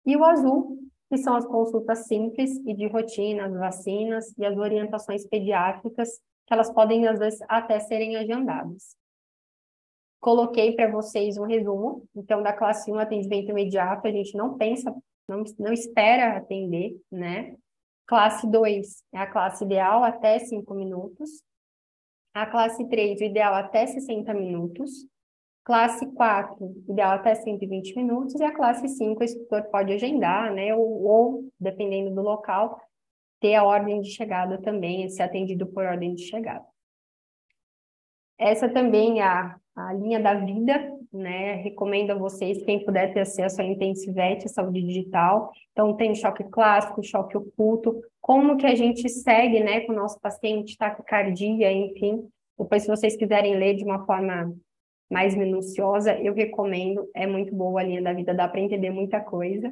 E o azul, que são as consultas simples e de rotina, as vacinas e as orientações pediátricas, que elas podem, às vezes, até serem agendadas. Coloquei para vocês um resumo. Então, da classe 1, atendimento imediato, a gente não pensa, não, não espera atender, né? Classe 2 é a classe ideal, até 5 minutos. A classe 3, o ideal até 60 minutos. Classe 4, ideal até 120 minutos. E a classe 5, o instrutor pode agendar, né? Ou, ou, dependendo do local, ter a ordem de chegada também, ser atendido por ordem de chegada. Essa também é a, a linha da vida, né? Recomendo a vocês, quem puder ter acesso à Intensivete, saúde digital. Então, tem choque clássico, choque oculto, como que a gente segue, né, com o nosso paciente, taquicardia, enfim. Depois, se vocês quiserem ler de uma forma mais minuciosa, eu recomendo, é muito boa a linha da vida, dá para entender muita coisa.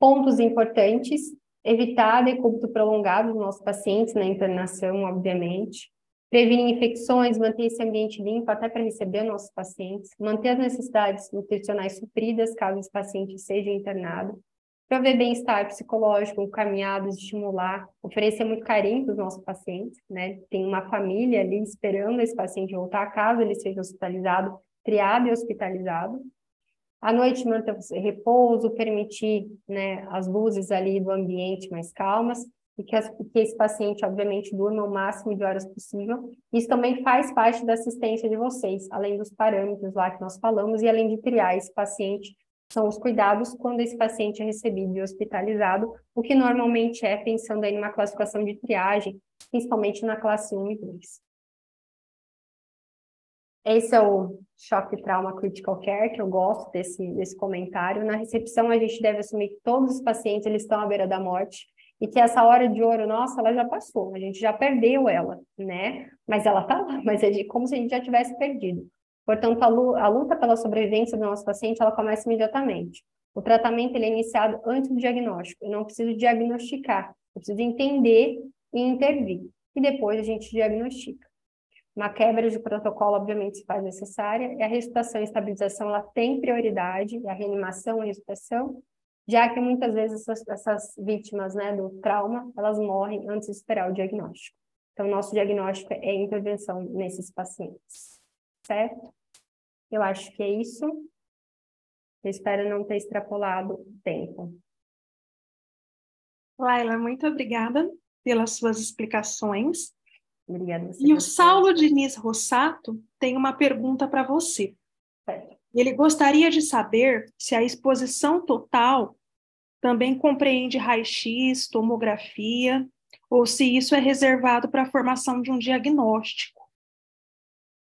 Pontos importantes, evitar decúbito prolongado dos nossos pacientes na internação, obviamente. Prevenir infecções, manter esse ambiente limpo até para receber nossos pacientes, manter as necessidades nutricionais supridas caso esse paciente seja internado, prover bem-estar psicológico, caminhadas, estimular, oferecer muito carinho para os nossos pacientes, né? Tem uma família ali esperando esse paciente voltar a casa, ele seja hospitalizado, triado e hospitalizado. À noite, manter repouso, permitir né, as luzes ali do ambiente mais calmas e que, as, que esse paciente, obviamente, durma o máximo de horas possível. Isso também faz parte da assistência de vocês, além dos parâmetros lá que nós falamos e além de triar esse paciente são os cuidados quando esse paciente é recebido e hospitalizado, o que normalmente é pensando aí numa classificação de triagem, principalmente na classe 1 e 2. Esse é o choque trauma critical care, que eu gosto desse, desse comentário. Na recepção, a gente deve assumir que todos os pacientes eles estão à beira da morte e que essa hora de ouro, nossa, ela já passou, a gente já perdeu ela, né? Mas ela tá lá, mas é como se a gente já tivesse perdido. Portanto, a luta pela sobrevivência do nosso paciente, ela começa imediatamente. O tratamento ele é iniciado antes do diagnóstico. Eu não preciso diagnosticar, eu preciso entender e intervir. E depois a gente diagnostica. Uma quebra de protocolo, obviamente, se faz necessária, e a ressuscitação e estabilização ela tem prioridade, e a reanimação e a ressuscitação, já que muitas vezes essas, essas vítimas né, do trauma, elas morrem antes de esperar o diagnóstico. Então, nosso diagnóstico é intervenção nesses pacientes certo? Eu acho que é isso. Eu espero não ter extrapolado o tempo. Laila, muito obrigada pelas suas explicações. Obrigada. E o Saulo Diniz Rossato tem uma pergunta para você. Certo. Ele gostaria de saber se a exposição total também compreende raio-x, tomografia, ou se isso é reservado para a formação de um diagnóstico.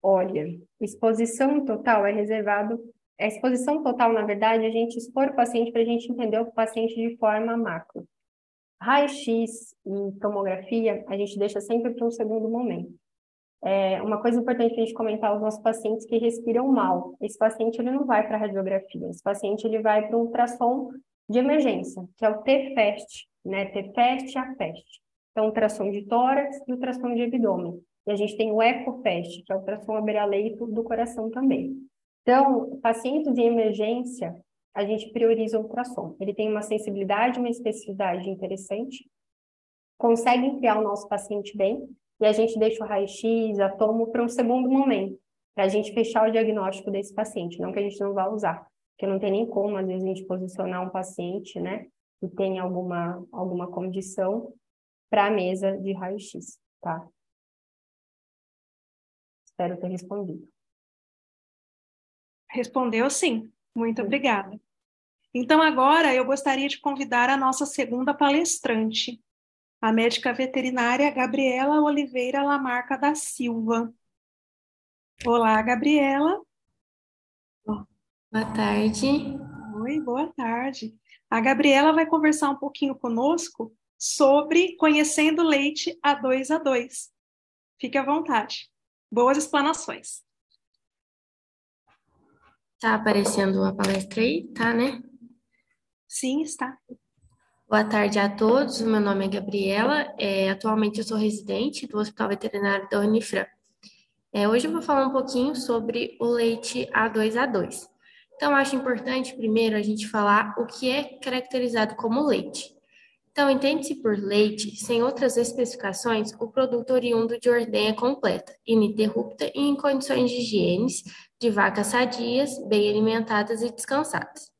Olha, exposição total é reservado. A exposição total, na verdade, a gente expor o paciente para a gente entender o paciente de forma macro. Raio-X e tomografia, a gente deixa sempre para um segundo momento. É uma coisa importante a gente comentar aos nossos pacientes que respiram mal. Esse paciente ele não vai para radiografia, esse paciente ele vai para um ultrassom de emergência, que é o T-FAST, né? T-FAST e AFAST. Então, ultrassom de tórax e ultrassom de abdômen. E a gente tem o EcoFast, que é o ultrassom beira-leito do coração também. Então, pacientes em emergência, a gente prioriza o ultrassom. Ele tem uma sensibilidade, uma especificidade interessante, consegue criar o nosso paciente bem, e a gente deixa o raio-x, a tomo para um segundo momento, para a gente fechar o diagnóstico desse paciente, não que a gente não vá usar, porque não tem nem como, às vezes, a gente posicionar um paciente, né, que tem alguma, alguma condição para a mesa de raio-x, tá? Espero ter respondido. Respondeu sim. Muito obrigada. Então, agora eu gostaria de convidar a nossa segunda palestrante, a médica veterinária Gabriela Oliveira Lamarca da Silva. Olá, Gabriela. Boa tarde. Oi, boa tarde. A Gabriela vai conversar um pouquinho conosco sobre conhecendo leite A2 A2. Fique à vontade. Boas explanações. Tá aparecendo a palestra aí? Tá, né? Sim, está. Boa tarde a todos. Meu nome é Gabriela. É, atualmente eu sou residente do Hospital Veterinário da Unifran. É, hoje eu vou falar um pouquinho sobre o leite A2A2. Então, acho importante primeiro a gente falar o que é caracterizado como leite. Então, entende-se por leite, sem outras especificações, o produto oriundo de ordenha completa, ininterrupta e em condições de higiene de vacas sadias, bem alimentadas e descansadas.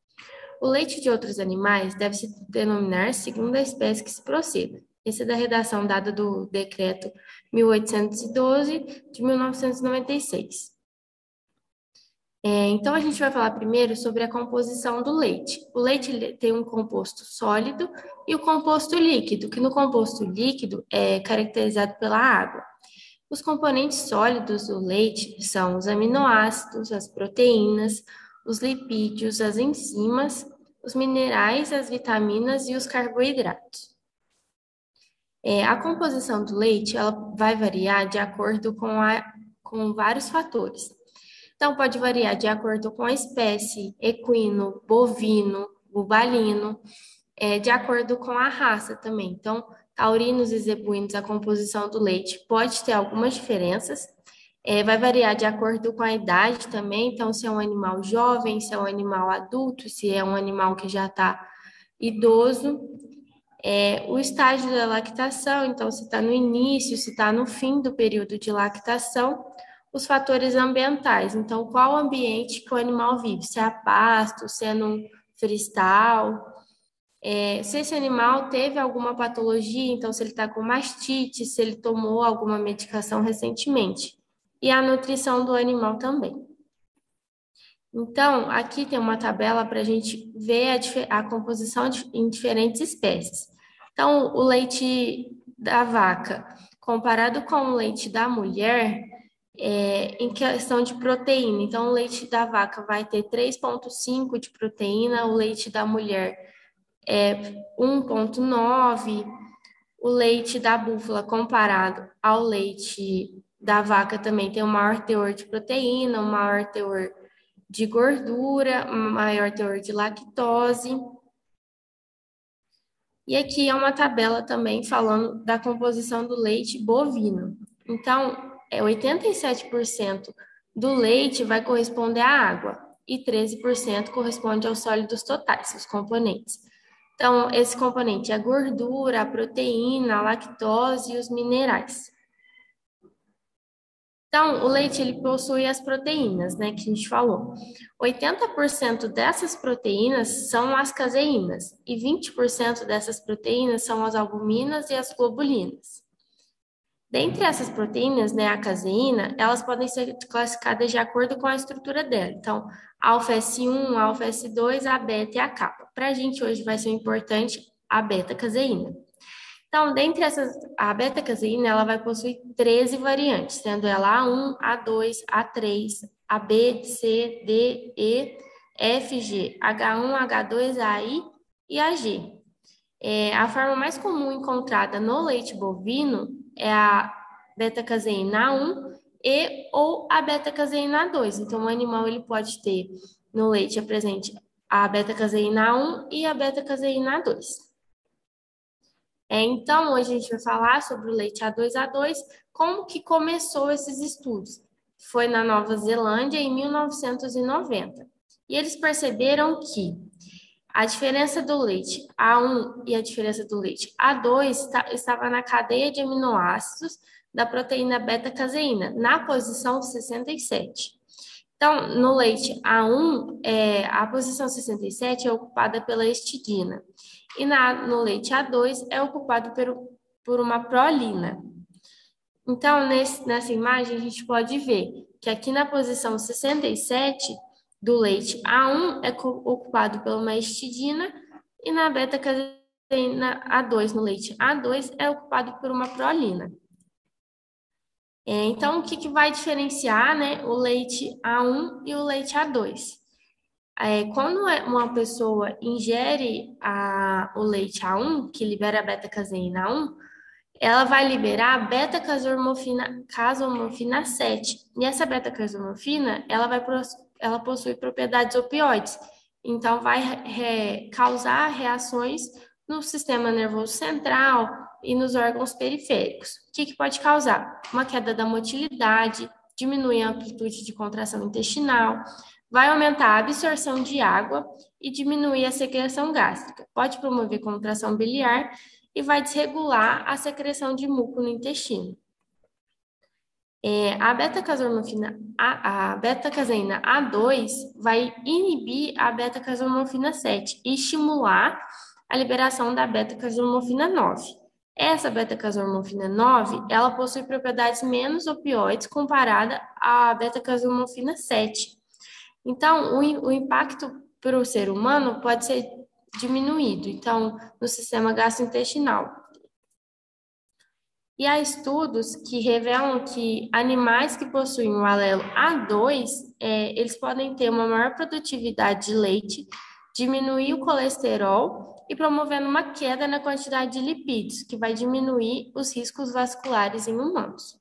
O leite de outros animais deve se denominar segundo a espécie que se proceda. Esse é da redação dada do decreto 1812 de 1996. É, então, a gente vai falar primeiro sobre a composição do leite. O leite tem um composto sólido e o composto líquido, que no composto líquido é caracterizado pela água. Os componentes sólidos do leite são os aminoácidos, as proteínas, os lipídios, as enzimas, os minerais, as vitaminas e os carboidratos. É, a composição do leite ela vai variar de acordo com, a, com vários fatores. Então, pode variar de acordo com a espécie, equino, bovino, bubalino, é, de acordo com a raça também. Então, taurinos e zebuínos, a composição do leite pode ter algumas diferenças, é, vai variar de acordo com a idade também, então, se é um animal jovem, se é um animal adulto, se é um animal que já está idoso. É, o estágio da lactação, então, se está no início, se está no fim do período de lactação, os fatores ambientais. Então, qual ambiente que o animal vive? Se é pasto, se é no freestyle, é, se esse animal teve alguma patologia, então se ele está com mastite, se ele tomou alguma medicação recentemente. E a nutrição do animal também. Então, aqui tem uma tabela para a gente ver a, a composição de, em diferentes espécies. Então, o leite da vaca, comparado com o leite da mulher, é, em questão de proteína. Então, o leite da vaca vai ter 3,5 de proteína, o leite da mulher é 1,9. O leite da búfala comparado ao leite da vaca também tem um maior teor de proteína, um maior teor de gordura, um maior teor de lactose. E aqui é uma tabela também falando da composição do leite bovino. Então, é 87% do leite vai corresponder à água e 13% corresponde aos sólidos totais, os componentes. Então, esse componente é a gordura, a proteína, a lactose e os minerais. Então, o leite ele possui as proteínas, né, que a gente falou. 80% dessas proteínas são as caseínas e 20% dessas proteínas são as albuminas e as globulinas. Dentre essas proteínas, né, a caseína, elas podem ser classificadas de acordo com a estrutura dela. Então, alfa S1, alfa S2, a beta e a capa. Para a gente hoje vai ser importante a beta-caseína. Então, dentre essas, a beta-caseína, ela vai possuir 13 variantes, sendo ela A1, A2, A3, AB, C, D, E, F, G, H1, H2, AI e AG. É, a forma mais comum encontrada no leite bovino é a beta-caseína 1 e ou a beta-caseína 2. Então, o animal ele pode ter no leite é presente a beta-caseína 1 e a beta-caseína 2. É, então, hoje a gente vai falar sobre o leite A2A2, como que começou esses estudos. Foi na Nova Zelândia em 1990. E eles perceberam que a diferença do leite A1 e a diferença do leite A2 estava na cadeia de aminoácidos da proteína beta-caseína, na posição 67. Então, no leite A1, é, a posição 67 é ocupada pela histidina, e na, no leite A2 é ocupado por, por uma prolina. Então, nesse, nessa imagem, a gente pode ver que aqui na posição 67 do leite A1 é ocupado por uma histidina e na beta-caseína A2 no leite A2 é ocupado por uma prolina. É, então, o que, que vai diferenciar né, o leite A1 e o leite A2? É, quando é uma pessoa ingere a, o leite A1, que libera beta-caseína 1, ela vai liberar beta-casomorfina casomorfina 7. E essa beta-casomorfina, ela vai ela possui propriedades opioides. Então vai re, causar reações no sistema nervoso central e nos órgãos periféricos. Que, que pode causar? Uma queda da motilidade, diminui a amplitude de contração intestinal, vai aumentar a absorção de água e diminuir a secreção gástrica. Pode promover contração biliar e vai desregular a secreção de muco no intestino. É, a beta-caseína a, a beta A2 vai inibir a beta-casomorfina 7 e estimular a liberação da beta-casomorfina 9. Essa beta-casomorfina 9, ela possui propriedades menos opioides comparada à beta-casomorfina 7. Então, o, o impacto para o ser humano pode ser diminuído, então, no sistema gastrointestinal. E há estudos que revelam que animais que possuem o alelo A2, é, eles podem ter uma maior produtividade de leite, diminuir o colesterol e promovendo uma queda na quantidade de lipídios, que vai diminuir os riscos vasculares em humanos.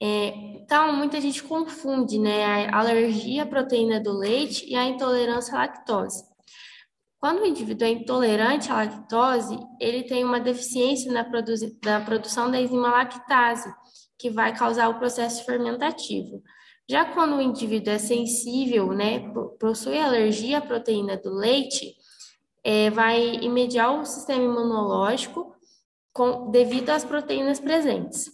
É, então, muita gente confunde né, a alergia à proteína do leite e a intolerância à lactose. Quando o indivíduo é intolerante à lactose, ele tem uma deficiência na, produ na produção da enzima lactase, que vai causar o processo fermentativo. Já quando o indivíduo é sensível, né, possui alergia à proteína do leite, é, vai imediar o sistema imunológico com, devido às proteínas presentes.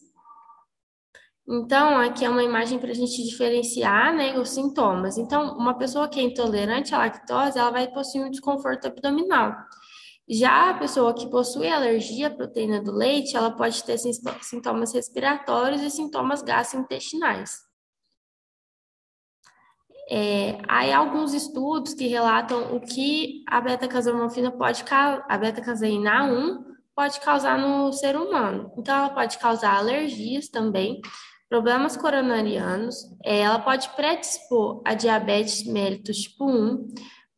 Então, aqui é uma imagem para a gente diferenciar né, os sintomas. Então, uma pessoa que é intolerante à lactose, ela vai possuir um desconforto abdominal. Já a pessoa que possui alergia à proteína do leite, ela pode ter sintomas respiratórios e sintomas gastrointestinais. É, há alguns estudos que relatam o que a beta-casomorfina pode a beta-caseína 1 pode causar no ser humano. Então, ela pode causar alergias também, problemas coronarianos, é, ela pode predispor a diabetes mellitus tipo 1,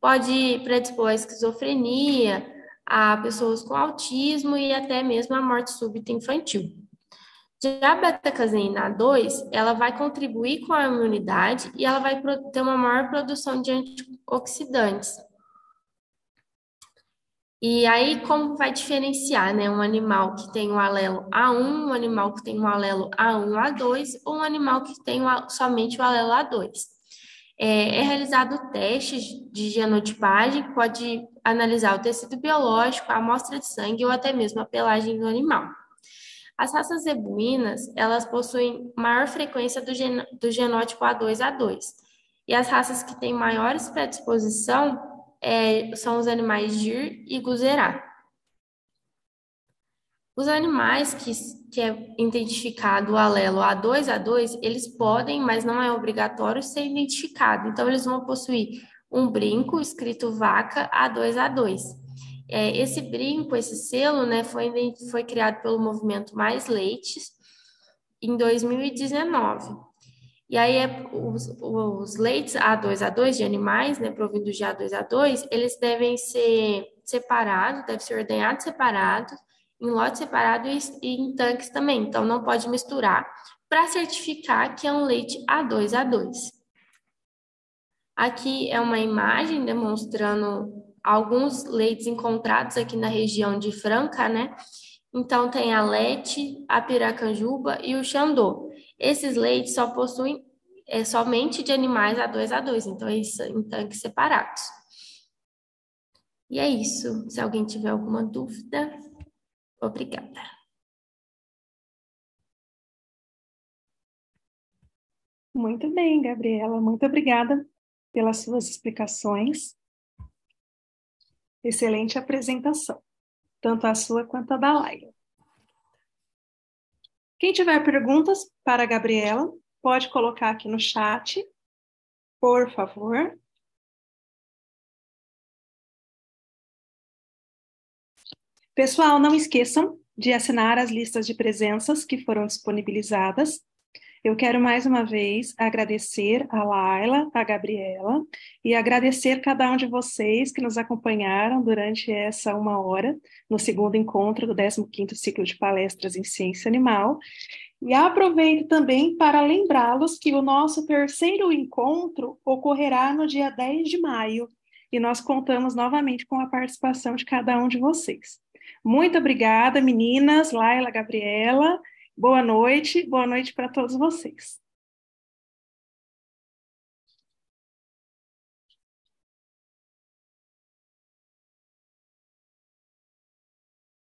pode predispor a esquizofrenia, a pessoas com autismo e até mesmo a morte súbita infantil. Já a beta-caseína 2, ela vai contribuir com a imunidade e ela vai ter uma maior produção de antioxidantes. E aí, como vai diferenciar, né, um animal que tem um alelo A1, um animal que tem um alelo A1, A2, ou um animal que tem somente o alelo A2? É, é realizado testes de genotipagem, pode analisar o tecido biológico, a amostra de sangue ou até mesmo a pelagem do animal. As raças zebuínas, elas possuem maior frequência do, gen do genótipo A2 A2. E as raças que têm maiores predisposição é, são os animais Gir e Guzerá. Os animais que, que é identificado o alelo A2A2, eles podem, mas não é obrigatório ser identificado. Então, eles vão possuir um brinco escrito vaca A2A2. É, esse brinco, esse selo, né, foi, foi criado pelo movimento Mais Leites em 2019. E aí, é, os, os leites A2A2 de animais, né, provindos de A2A2, eles devem ser separados, devem ser ordenhados separados, em lotes separados e, e em tanques também. Então, não pode misturar para certificar que é um leite A2A2. Aqui é uma imagem demonstrando alguns leites encontrados aqui na região de Franca, né? Então, tem a Lete, a Piracanjuba e o Xandô. Esses leites só possuem é, somente de animais A2 a 2, então eles em tanques separados. E é isso. Se alguém tiver alguma dúvida, obrigada. Muito bem, Gabriela. Muito obrigada pelas suas explicações. Excelente apresentação, tanto a sua quanto a da Laila. Quem tiver perguntas para a Gabriela, pode colocar aqui no chat, por favor. Pessoal, não esqueçam de assinar as listas de presenças que foram disponibilizadas. Eu quero mais uma vez agradecer a Laila, a Gabriela, e agradecer cada um de vocês que nos acompanharam durante essa uma hora, no segundo encontro do 15º ciclo de palestras em ciência animal. E aproveito também para lembrá-los que o nosso terceiro encontro ocorrerá no dia 10 de maio, e nós contamos novamente com a participação de cada um de vocês. Muito obrigada, meninas, Laila, Gabriela. Boa noite, boa noite para todos vocês.